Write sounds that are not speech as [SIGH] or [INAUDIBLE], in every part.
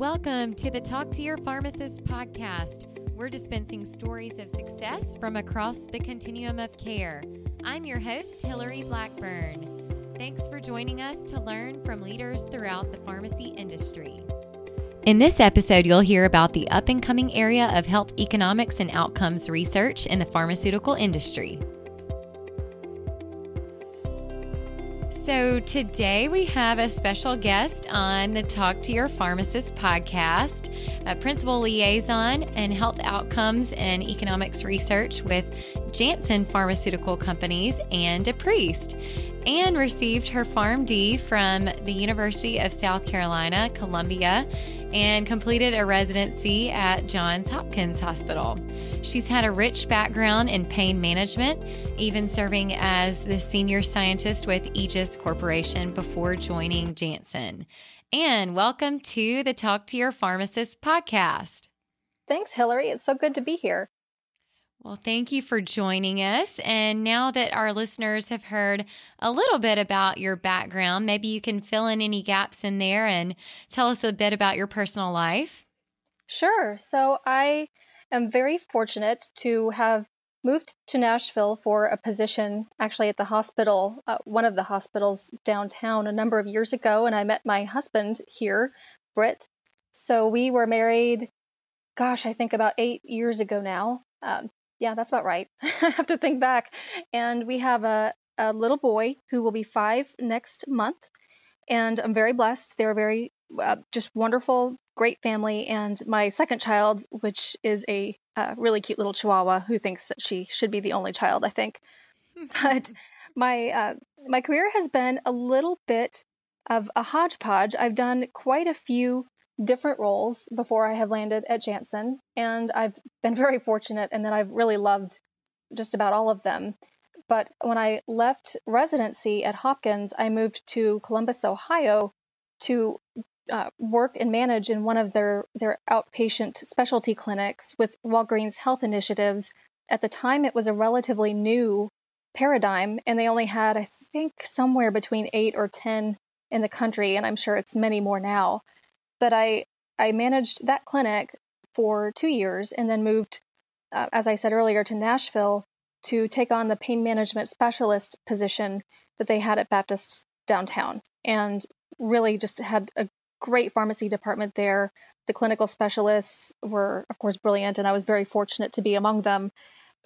Welcome to the Talk to Your Pharmacist podcast. We're dispensing stories of success from across the continuum of care. I'm your host, Hillary Blackburn. Thanks for joining us to learn from leaders throughout the pharmacy industry. In this episode, you'll hear about the up and coming area of health economics and outcomes research in the pharmaceutical industry. So, today we have a special guest on the Talk to Your Pharmacist podcast, a principal liaison in health outcomes and economics research with Janssen Pharmaceutical Companies Anne DePriest and received her PharmD from the University of South Carolina, Columbia, and completed a residency at Johns Hopkins Hospital. She's had a rich background in pain management, even serving as the senior scientist with Aegis Corporation before joining Janssen. And welcome to the Talk to Your Pharmacist podcast. Thanks, Hillary. It's so good to be here. Well, thank you for joining us. And now that our listeners have heard a little bit about your background, maybe you can fill in any gaps in there and tell us a bit about your personal life. Sure. So, I am very fortunate to have moved to Nashville for a position actually at the hospital, uh, one of the hospitals downtown, a number of years ago. And I met my husband here, Britt. So, we were married, gosh, I think about eight years ago now. Um, yeah, that's about right. [LAUGHS] I have to think back. And we have a, a little boy who will be five next month. And I'm very blessed. They're a very uh, just wonderful, great family. And my second child, which is a uh, really cute little chihuahua who thinks that she should be the only child, I think. [LAUGHS] but my uh, my career has been a little bit of a hodgepodge. I've done quite a few different roles before I have landed at Janssen, and I've [LAUGHS] been very fortunate in that I've really loved just about all of them. But when I left residency at Hopkins, I moved to Columbus, Ohio to uh, work and manage in one of their, their outpatient specialty clinics with Walgreens Health Initiatives. At the time, it was a relatively new paradigm, and they only had, I think, somewhere between eight or 10 in the country, and I'm sure it's many more now. But I I managed that clinic for two years and then moved, uh, as I said earlier, to Nashville to take on the pain management specialist position that they had at Baptist downtown, and really just had a great pharmacy department there. The clinical specialists were, of course, brilliant, and I was very fortunate to be among them.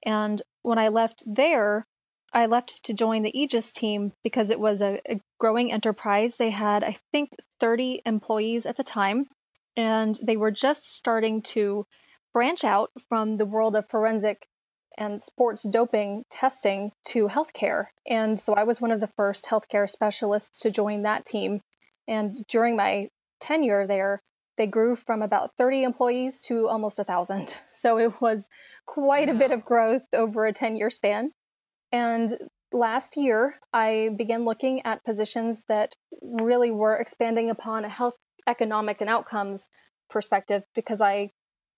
And when I left there, I left to join the Aegis team because it was a, a, growing enterprise. They had, I think, 30 employees at the time, and they were just starting to branch out from the world of forensic and sports doping testing to healthcare. And so I was one of the first healthcare specialists to join that team. And during my tenure there, they grew from about 30 employees to almost a thousand. [LAUGHS] So it was quite a bit of growth over a 10 year span. And last year, I began looking at positions that really were expanding upon a health economic and outcomes perspective because I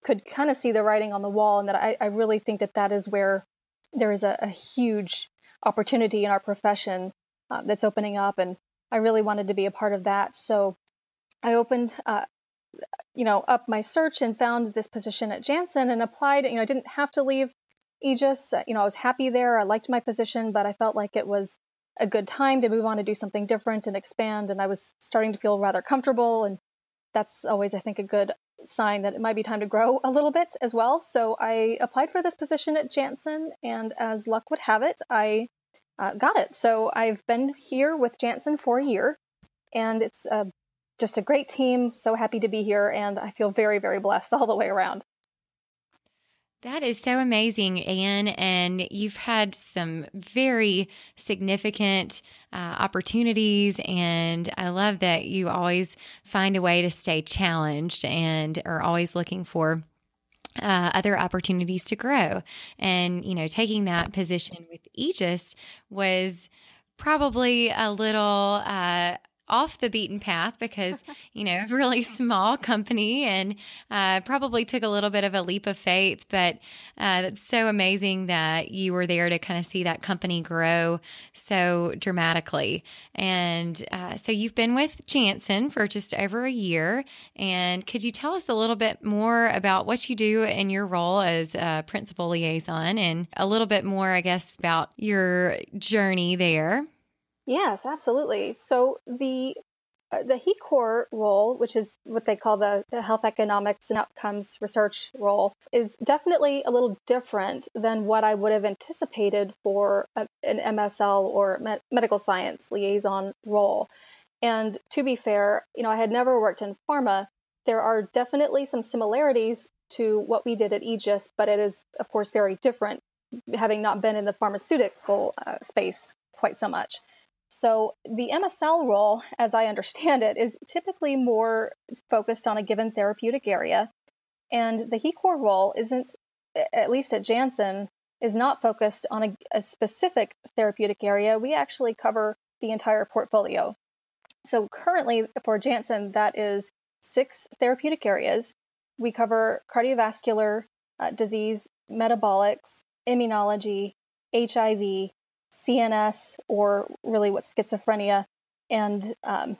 could kind of see the writing on the wall and that I, I really think that that is where there is a, a huge opportunity in our profession uh, that's opening up and I really wanted to be a part of that. So I opened, uh, you know, up my search and found this position at Janssen and applied. You know, I didn't have to leave Aegis. You know, I was happy there. I liked my position, but I felt like it was a good time to move on to do something different and expand. And I was starting to feel rather comfortable. And that's always, I think, a good sign that it might be time to grow a little bit as well. So I applied for this position at Janssen, and as luck would have it, I uh, got it. So I've been here with Janssen for a year, and it's uh, just a great team. So happy to be here, and I feel very, very blessed [LAUGHS] all the way around. That is so amazing, Anne. And you've had some very significant uh, opportunities. And I love that you always find a way to stay challenged and are always looking for uh, other opportunities to grow. And, you know, taking that position with Aegis was probably a little uh, off the beaten path because, [LAUGHS] you know, [LAUGHS] really small company and uh, probably took a little bit of a leap of faith. But uh, it's so amazing that you were there to kind of see that company grow so dramatically. And uh, so you've been with Janssen for just over a year. And could you tell us a little bit more about what you do in your role as a principal liaison and a little bit more, I guess, about your journey there? Yes, absolutely. So the uh, the HECOR role, which is what they call the, the, health economics and outcomes research role, is definitely a little different than what I would have anticipated for a, an MSL or med- medical science liaison role. And to be fair, you know, I had never worked in pharma. There are definitely some similarities to what we did at Aegis, but it is, of course, very different, having not been in the pharmaceutical uh, space quite so much. So the MSL role, as I understand it, is typically more focused on a given therapeutic area. And the HECOR role isn't, at least at Janssen, is not focused on a, a specific therapeutic area. We actually cover the entire portfolio. So currently for Janssen, that is six therapeutic areas. We cover cardiovascular uh, disease, metabolics, immunology, HIV, CNS, or really what's schizophrenia, and um,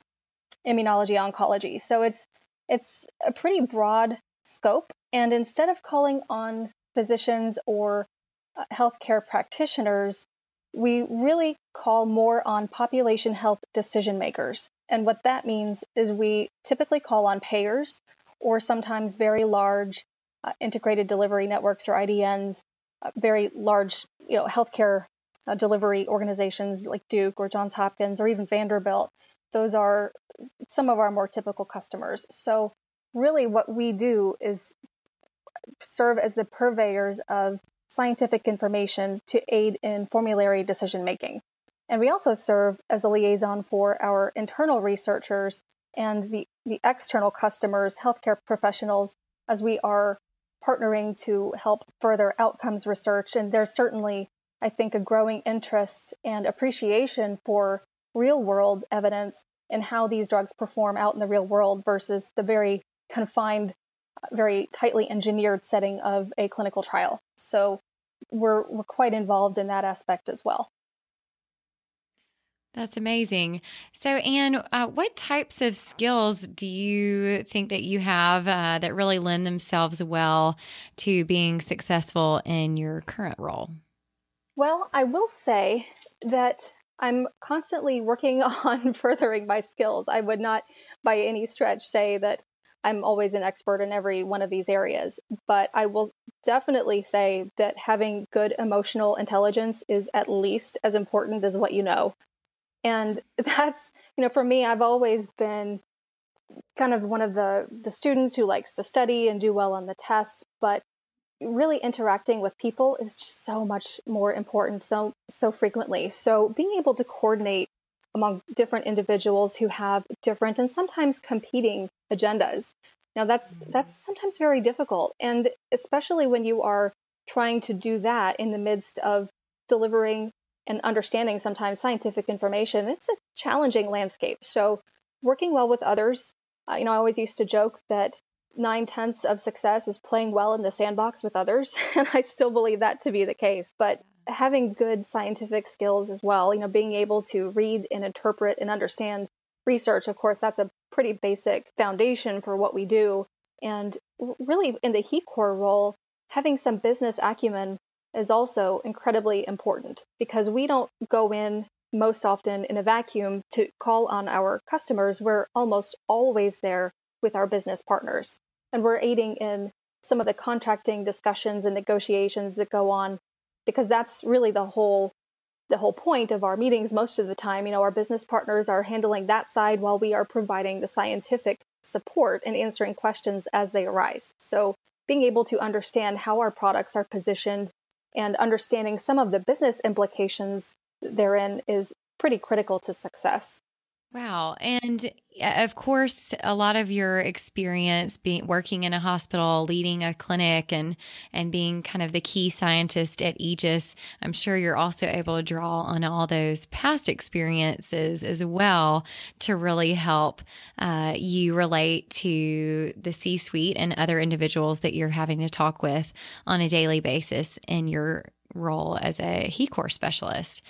immunology oncology. So it's it's a pretty broad scope. And instead of calling on physicians or uh, healthcare practitioners, we really call more on population health decision makers. And what that means is we typically call on payers or sometimes very large uh, integrated delivery networks or IDNs, uh, very large, you know, healthcare uh, delivery organizations like Duke or Johns Hopkins or even Vanderbilt. Those are some of our more typical customers. So, really, what we do is serve as the purveyors of scientific information to aid in formulary decision making. And we also serve as a liaison for our internal researchers and the, the external customers, healthcare professionals, as we are partnering to help further outcomes research. And there's certainly I think, a growing interest and appreciation for real world evidence and how these drugs perform out in the real world versus the very confined, very tightly engineered setting of a clinical trial. So we're, we're quite involved in that aspect as well. That's amazing. So, Anne, uh, what types of skills do you think that you have uh, that really lend themselves well to being successful in your current role? Well, I will say that I'm constantly working [LAUGHS] on furthering my skills. I would not, by any stretch, say that I'm always an expert in every one of these areas, but I will definitely say that having good emotional intelligence is at least as important as what you know. And [LAUGHS] that's, you know, for me, I've always been kind of one of the the students who likes to study and do well on the test, but really interacting with people is just so much more important so so frequently. So being able to coordinate among different individuals who have different and sometimes competing agendas. Now that's that's sometimes very difficult and especially when you are trying to do that in the midst of delivering and understanding sometimes scientific information it's a challenging landscape. So working well with others uh, you know i always used to joke that nine tenths of success is playing well in the sandbox with others. [LAUGHS] And I still believe that to be the case. But having good scientific skills as well, you know, being able to read and interpret and understand research, of course, that's a pretty basic foundation for what we do. And really, in the HECOR role, having some business acumen is also incredibly important because we don't go in most often in a vacuum to call on our customers. We're almost always there with our business partners and we're aiding in some of the contracting discussions and negotiations that go on because that's really the whole the whole point of our meetings most of the time. You know our business partners are handling that side while we are providing the scientific support and answering questions as they arise. So being able to understand how our products are positioned and understanding some of the business implications therein is pretty critical to success Wow. And of course, a lot of your experience being working in a hospital, leading a clinic and and being kind of the key scientist at Aegis, I'm sure you're also able to draw on all those past experiences as well to really help uh, you relate to the C-suite and other individuals that you're having to talk with on a daily basis in your role as a HECOR specialist.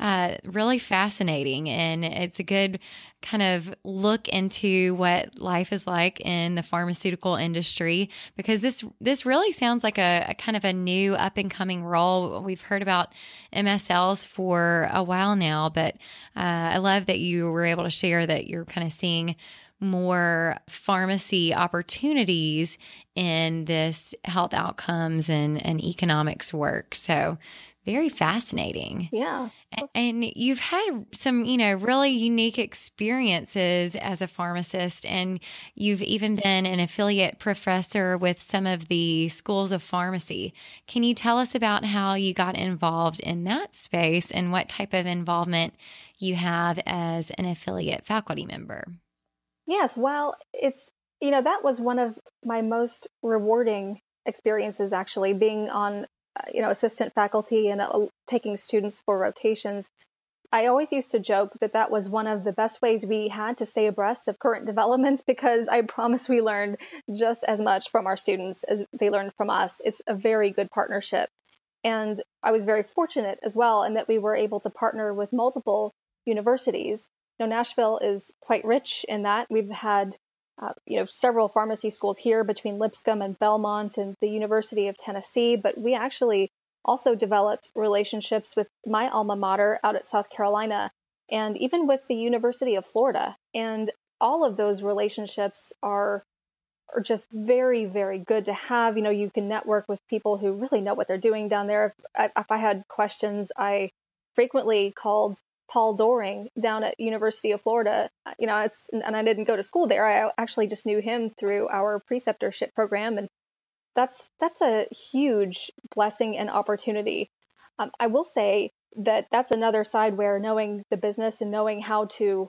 Uh, really fascinating, and it's a good kind of look into what life is like in the pharmaceutical industry because this this really sounds like a, a kind of a new up and coming role. We've heard about MSLs for a while now, but uh, I love that you were able to share that you're kind of seeing more pharmacy opportunities in this health outcomes and, and economics work. So, very fascinating. Yeah. And you've had some, you know, really unique experiences as a pharmacist, and you've even been an affiliate professor with some of the schools of pharmacy. Can you tell us about how you got involved in that space and what type of involvement you have as an affiliate faculty member? Yes, well, it's, you know, that was one of my most rewarding experiences actually, being on, uh, you know, assistant faculty and uh, taking students for rotations. I always used to joke that that was one of the best ways we had to stay abreast of current [LAUGHS] developments because I promise we learned just as much from our students as they learned from us. It's a very good partnership. And I was very fortunate as well in that we were able to partner with multiple universities know, Nashville is quite rich in that. We've had, uh, you know, several pharmacy schools here between Lipscomb and Belmont and the University of Tennessee, but we actually also developed relationships with my alma mater out at South Carolina and even with the University of Florida. And all of those relationships are are just very, very good to have. You know, you can network with people who really know what they're doing down there. If, if I had questions, I frequently called Paul Doering down at University of Florida. You know, it's and I didn't go to school there. I actually just knew him through our preceptorship program, and that's that's a huge blessing and opportunity. Um, I will say that that's another side where knowing the business and knowing how to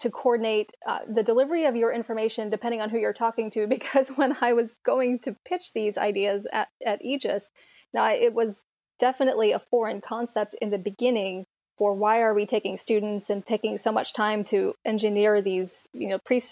to coordinate uh, the delivery of your information depending on who you're talking to [LAUGHS] because when i was going to pitch these ideas at, at aegis now it was definitely a foreign concept in the beginning for why are we taking students and taking so much time to engineer these, you know, pre-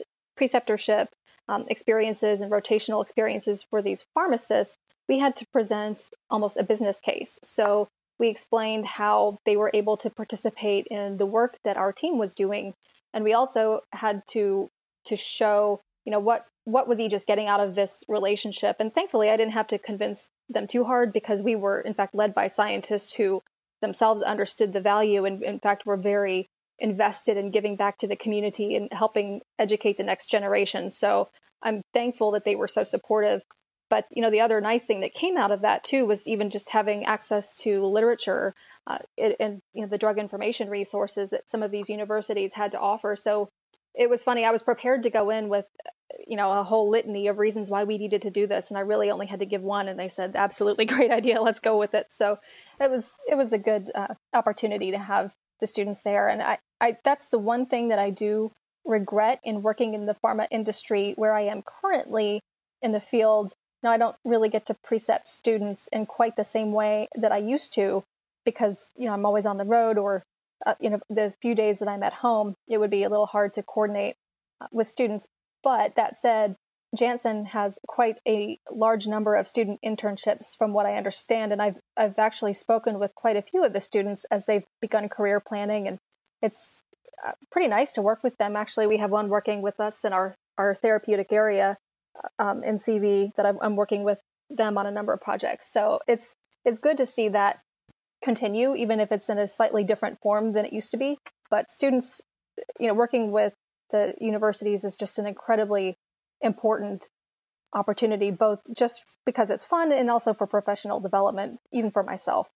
preceptorship um, experiences and rotational experiences for these pharmacists, we had to present almost a business case. So we explained how they were able to participate in the work that our team was doing, and we also had to to show, you know, what what was he just getting out of this relationship. And thankfully, I didn't have to convince them too hard because we were, in fact, led by scientists who themselves understood the value and in fact were very invested in giving back to the community and helping educate the next generation. So I'm thankful that they were so supportive. But you know, the other nice thing that came out of that too was even just having access to literature uh, and you know the drug information resources that some of these universities had to offer. So it was funny. I was prepared to go in with you know a whole litany of reasons why we needed to do this, and I really only had to give one, and they said, "Absolutely [LAUGHS] great idea. Let's go with it." So it was it was a good uh, opportunity to have the students there, and I, I that's the one thing that I do regret in working in the pharma industry where I am currently in the field. Now I don't really get to precept students in quite the same way that I used to because you know I'm always on the road or uh, you know the few days that I'm at home it would be a little hard to coordinate uh, with students. But that said, Janssen has quite a large number of student internships from what I understand and I've I've actually spoken with quite a few of the students as they've begun career planning and it's uh, pretty nice to work with them. Actually we have one working with us in our our therapeutic area uh, um, CV that I'm, I'm working with them on a number of projects. So it's it's good to see that continue even if it's in a slightly different form than it used to be. But students you know working with the universities is just an incredibly important opportunity, both just because it's fun and also for professional development, even for myself.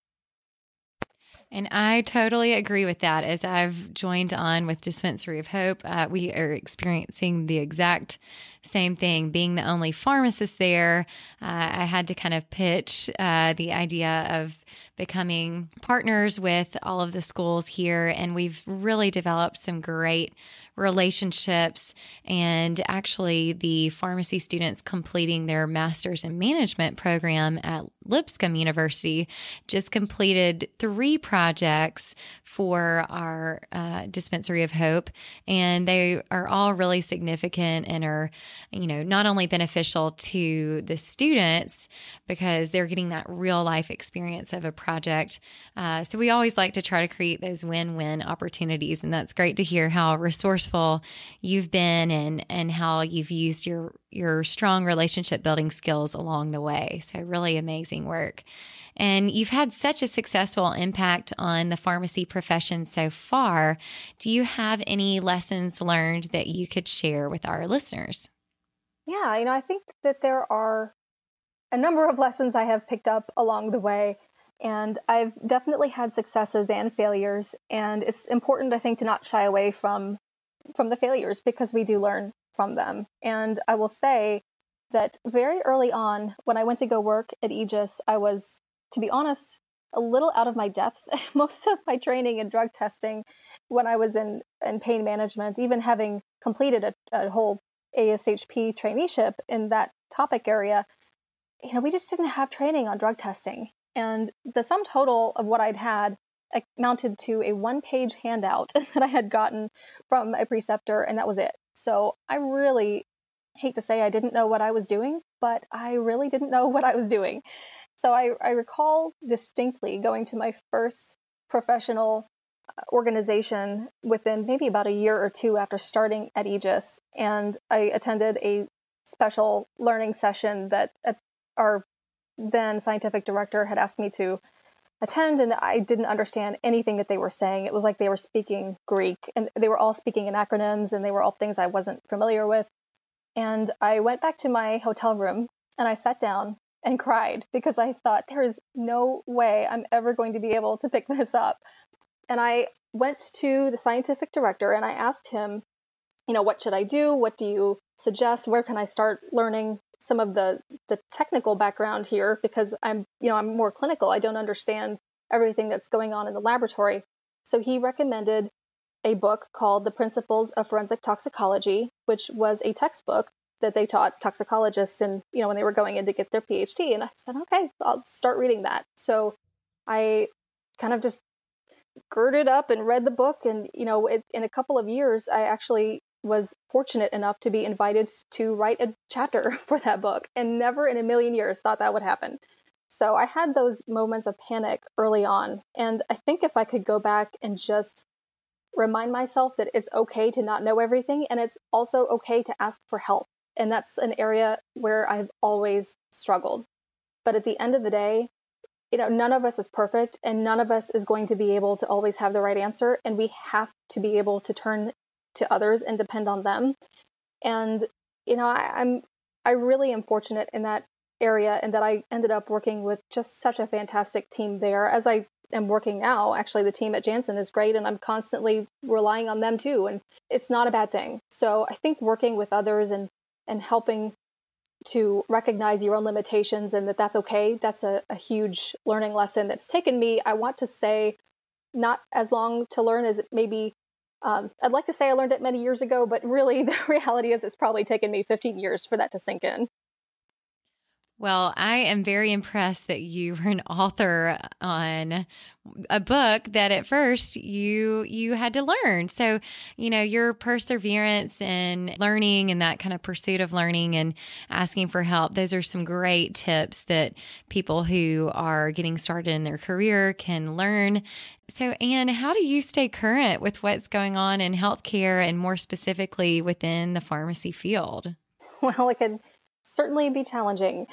And I totally agree with that. As I've joined on with Dispensary of Hope, uh, we are experiencing the exact same thing. Being the only pharmacist there, uh, I had to kind of pitch uh, the idea of becoming partners with all of the schools here. And we've really developed some great relationships. And actually, the pharmacy students completing their master's in management program at Lipscomb University just completed three projects for our uh, dispensary of hope. And they are all really significant and are, you know, not only beneficial to the students because they're getting that real life experience of a project. Uh, so we always like to try to create those win win opportunities. And that's great to hear how resourceful you've been and, and how you've used your, your strong relationship building skills along the way. So, really amazing work. And you've had such a successful impact on the pharmacy profession so far. Do you have any lessons learned that you could share with our listeners? Yeah, you know, I think that there are a number of lessons I have picked up along the way. And I've definitely had successes and failures. And it's important, I think, to not shy away from from the failures because we do learn from them. And I will say that very early on, when I went to go work at Aegis, I was, to be honest, a little out of my depth. [LAUGHS] Most of my training in drug testing when I was in, in pain management, even having completed a, a whole ASHP traineeship in that topic area, you know, we just didn't have training on drug testing. And the sum total of what I'd had amounted to a one page handout [LAUGHS] that I had gotten from a preceptor, and that was it. So I really hate to say I didn't know what I was doing, but I really didn't know [LAUGHS] what I was doing. So I, I recall distinctly going to my first professional uh, organization within maybe about a year or two after starting at Aegis, and I attended a special learning session that our then scientific director had asked me to attend and I didn't understand anything that they were saying. It was like they were speaking Greek and they were all speaking in acronyms and they were all things I wasn't familiar with. And I went back to my hotel room and I sat down and cried because I thought there is no way I'm ever going to be able to pick [LAUGHS] this up. And I went to the scientific director and I asked him, you know, what should I do? What do you suggest? Where can I start learning some of the the technical background here because I'm you know I'm more clinical. I don't understand everything that's going on in the laboratory. So he recommended a book called The Principles of Forensic Toxicology, which was a textbook that they taught toxicologists and you know when they were going in to get their PhD. And I said, okay, I'll start reading that. So I kind of just girded up and read the book, and you know, it, in a couple of years, I actually was fortunate enough to be invited to write a chapter [LAUGHS] for that book and never in a million years thought that would happen. So I had those moments of panic early on. And I think if I could go back and just remind myself that it's okay to not know everything and it's also okay to ask for help. And that's an area where I've always struggled. But at the end of the day, you know, none of us is perfect and none of us is going to be able to always have the right answer. And we have to be able to turn to others and depend on them. And you know, I, I'm I really am fortunate in that area and that I ended up working with just such a fantastic team there. As I am working now, actually the team at Janssen is great and I'm constantly relying on them too. And it's not a bad thing. So I think working with others and and helping to recognize your own limitations and that that's okay, that's a, a huge learning lesson that's taken me, I want to say, not as long to learn as it maybe um, I'd like to say I learned it many years ago, but really [LAUGHS] the reality is it's probably taken me 15 years for that to sink in. Well, I am very impressed that you were an author on a book that at first you you had to learn. So, you know, your perseverance and learning and that kind of pursuit of learning and asking for help, those are some great tips that people who are getting started in their career can learn. So, Anne, how do you stay current with what's going on in healthcare and more specifically within the pharmacy field? [LAUGHS] Well, I can certainly be challenging.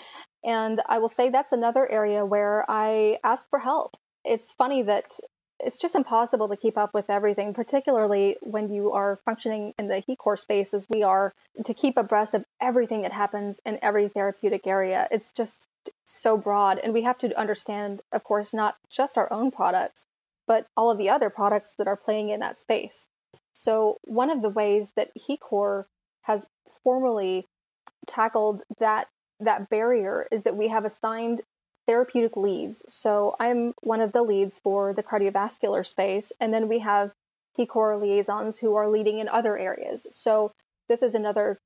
And I will say that's another area where I ask for help. It's funny that it's just impossible to keep up with everything, particularly when you are functioning in the HeCor space as we are, to keep abreast of everything that happens in every therapeutic area. It's just so broad. And we have to understand, of course, not just our own products, but all of the other products that are playing in that space. So, one of the ways that HeCor has formally tackled that that barrier is that we have assigned therapeutic leads. So I'm one of the leads for the cardiovascular space, and then we have HeCor liaisons who are leading in other areas. So this is another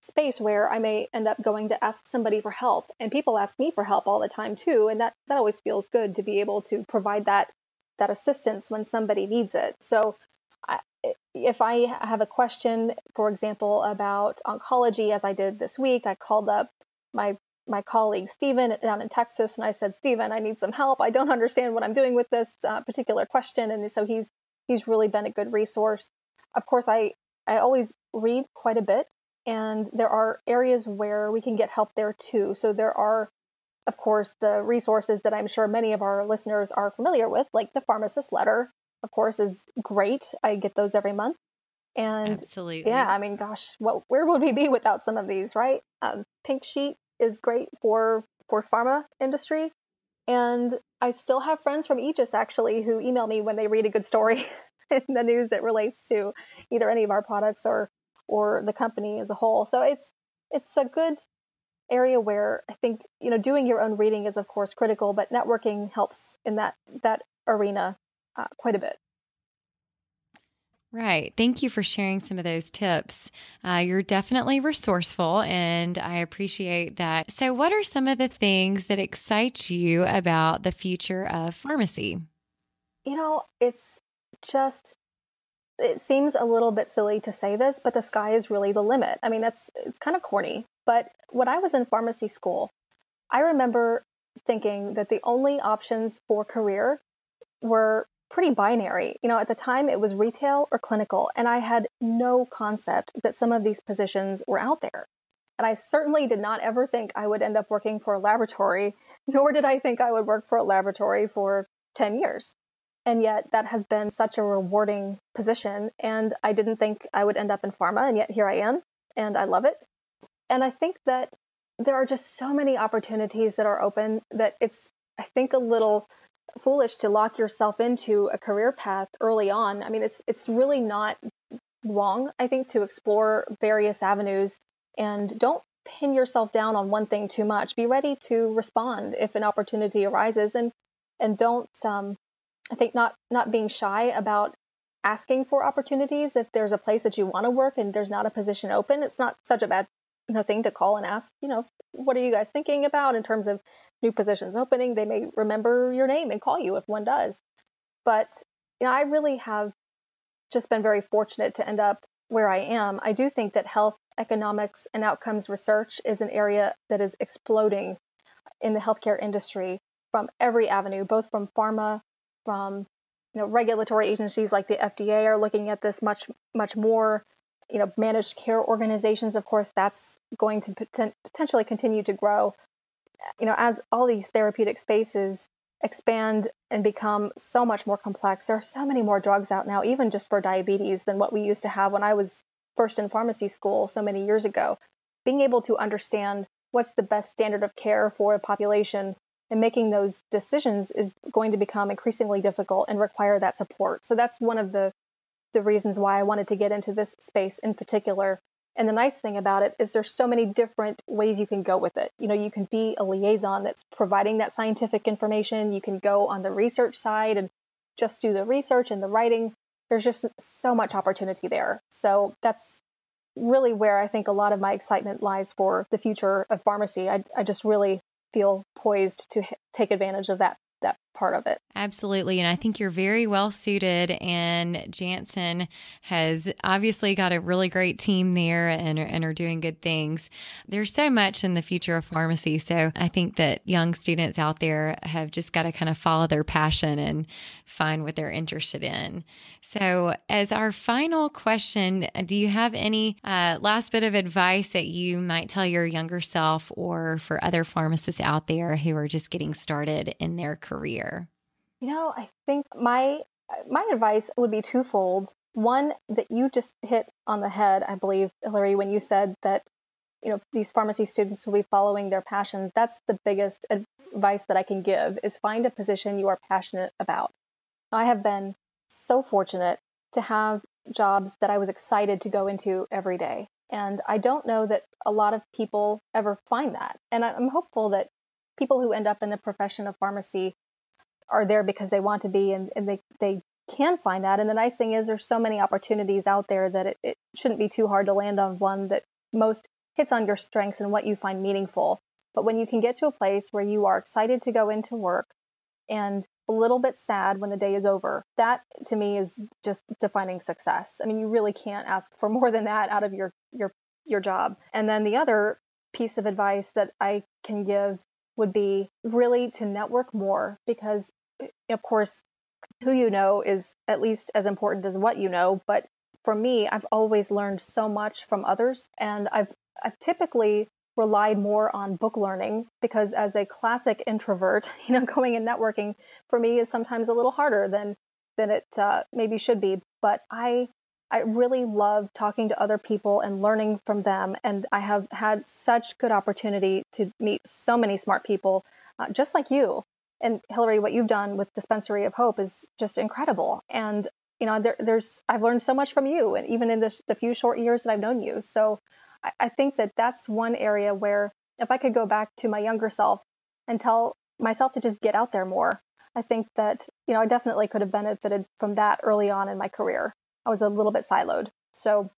space where I may end up going to ask somebody for help, and people ask me for help all the time too, and that that always feels good to be able to provide that that assistance when somebody needs it. So if I have a question, for example, about oncology, as I did this week, I called up my my colleague Stephen down in Texas, and I said, Stephen, I need some help. I don't understand what I'm doing with this uh, particular question, and so he's he's really been a good resource. Of course, I I always read quite a bit, and there are areas where we can get help there too. So there are, of course, the resources that I'm sure many of our listeners are familiar with, like the pharmacist letter, of course, is great. I get those every month. And Absolutely. yeah, I mean, gosh, what where would we be without some of these, right? Um, Pink Sheet is great for for pharma industry, and I still have friends from Aegis actually who email me when they read a good story [LAUGHS] in the news that relates to either any of our products or or the company as a whole. So it's it's a good area where I think you know doing your own reading is of course critical, but networking helps in that that arena uh, quite a bit. Right. Thank you for sharing some of those tips. Uh, you're definitely resourceful, and I appreciate that. So, what are some of the things that excite you about the future of pharmacy? You know, it's just it seems a little bit silly to say this, but the sky is really the limit. I mean, that's it's kind of corny, but when I was in pharmacy school, I remember thinking that the only options for career were pretty binary. You know, at the time it was retail or clinical, and I had no concept that some of these positions were out there. And I certainly did not ever think I would end up working for a laboratory, [LAUGHS] nor did I think I would work for a laboratory for 10 years. And yet that has been such a rewarding position. And I didn't think I would end up in pharma, and yet here I am, and I love it. And I think that there are just so many opportunities that are open that it's, I think, a little foolish to lock yourself into a career path early on. I mean, it's it's really not wrong, I think, to explore various avenues and don't pin yourself down on one thing too much. Be ready to respond if an opportunity arises, and and don't. Um, I think not not being shy about asking for opportunities if there's a place that you want to work and there's not a position open. It's not such a bad you know thing to call and ask. You know, what are you guys thinking about in terms of new positions opening, they may remember your name and call you if one does. But you know, I really have just been very fortunate to end up where I am. I do think that health economics and outcomes research is an area that is exploding in the healthcare industry from every avenue, both from pharma, from you know regulatory agencies like the FDA are looking at this much much more. You know, managed care organizations, of course, that's going to poten- potentially continue to grow you know, as all these therapeutic spaces expand and become so much more complex, there are so many more drugs out now, even just for diabetes, than what we used to have when I was first in pharmacy school so many years ago. Being able to understand what's the best standard of care for a population and making those decisions is going to become increasingly difficult and require that support. So that's one of the the reasons why I wanted to get into this space in particular and the nice thing about it is there's so many different ways you can go with it. You know, you can be a liaison that's providing that scientific information. You can go on the research side and just do the research and the writing. There's just so much opportunity there. So that's really where I think a lot of my excitement lies for the future of pharmacy. I, I just really feel poised to take advantage of that part of it. Absolutely. And I think you're very well suited. And Janssen has obviously got a really great team there and, and are doing good things. There's so much in the future of pharmacy. So I think that young students out there have just got to kind of follow their passion and find what they're interested in. So, as our final question, do you have any uh, last bit of advice that you might tell your younger self or for other pharmacists out there who are just getting started in their career? You know, I think my my advice would be twofold. One that you just hit on the head, I believe, Hillary, when you said that you know these pharmacy students will be following their passions. That's the biggest advice that I can give: is find a position you are passionate about. I have been so fortunate to have jobs that I was excited to go into every day. And I don't know that a lot of people ever find that. And I'm hopeful that people who end up in the profession of pharmacy are there because they want to be and, and they, they can find that. And the nice thing is there's so many opportunities out there that it, it shouldn't be too hard to land on one that most hits on your strengths and what you find meaningful. But when you can get to a place where you are excited to go into work and a little bit sad when the day is over, that to me is just defining success. I mean, you really can't ask for [LAUGHS] more than that out of your your your job. And then the other piece of advice that I can give would be really to network more because of course who you know is at least as important as what you know, but for me, I've always learned so much from others and I've I've typically relied more on book learning because as a classic introvert, [LAUGHS] you know, going and networking for me is sometimes a little harder than than it uh, maybe should be. But I I really love talking to other people and learning from them, and I have had such good opportunity to meet so many smart people, uh, just like you. And Hillary, what you've done with Dispensary of Hope is just incredible. And you know, there, there's I've learned so much from you, and even in the, the few short years that I've known you. So I, I think that that's one area where if I could go back to my younger self and tell myself to just get out there more, I think that, you know, I definitely could have benefited from that early on in my career. I was a little bit siloed. So,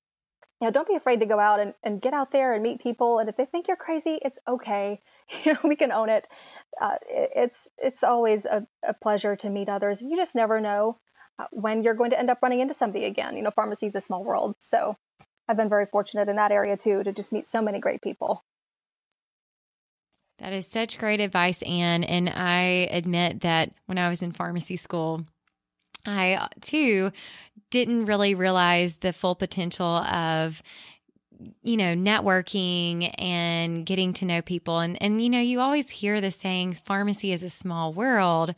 you know, don't be afraid to go out and, and get out there and meet people. And if they think you're crazy, it's okay. [LAUGHS] You know, we can own it. Uh, it it's it's always a, a pleasure to meet others. You just never know uh, when you're going to end up running into somebody again. You know, pharmacy is a small world. So I've been very fortunate in that area too to just meet so many great people. That is such great advice, Anne. And I admit that when I was in pharmacy school, I uh, too didn't really realize the full potential of you know networking and getting to know people. And and you know you always hear the saying pharmacy is a small world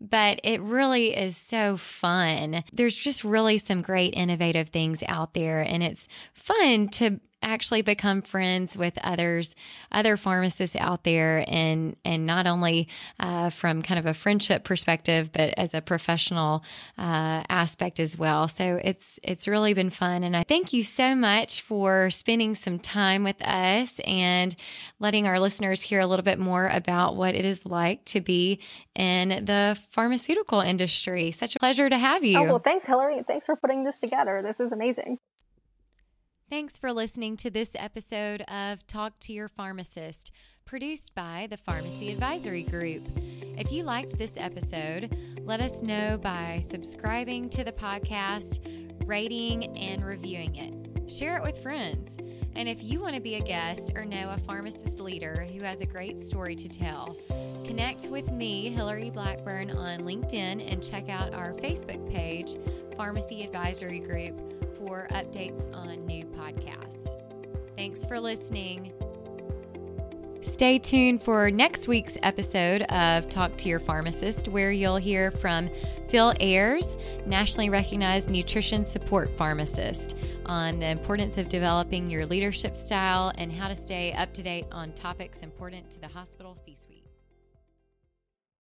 but it really is so fun. There's just really some great innovative things out there and it's fun to actually become friends with others, other pharmacists out there, and and not only uh, from kind of a friendship perspective, but as a professional uh, aspect as well. So it's it's really been fun, and I thank you so much for spending some time with us and letting our listeners hear a little bit more about what it is like to be in the pharmaceutical industry. Such a pleasure to have you. Oh well, thanks, Hillary, thanks for putting this together. This is amazing. Thanks for listening to this episode of Talk to Your Pharmacist, produced by the Pharmacy Advisory Group. If you liked this episode, let us know by subscribing to the podcast, rating, and reviewing it. Share it with friends. And if you want to be a guest or know a pharmacist leader who has a great story to tell, connect with me, Hillary Blackburn, on LinkedIn and check out our Facebook page, Pharmacy Advisory Group for updates on new podcasts. Thanks for listening. Stay tuned for next week's episode of Talk to Your Pharmacist, where you'll hear from Phil Ayers, nationally recognized nutrition support pharmacist, on the importance of developing your leadership style and how to stay up to date on topics important to the hospital C suite.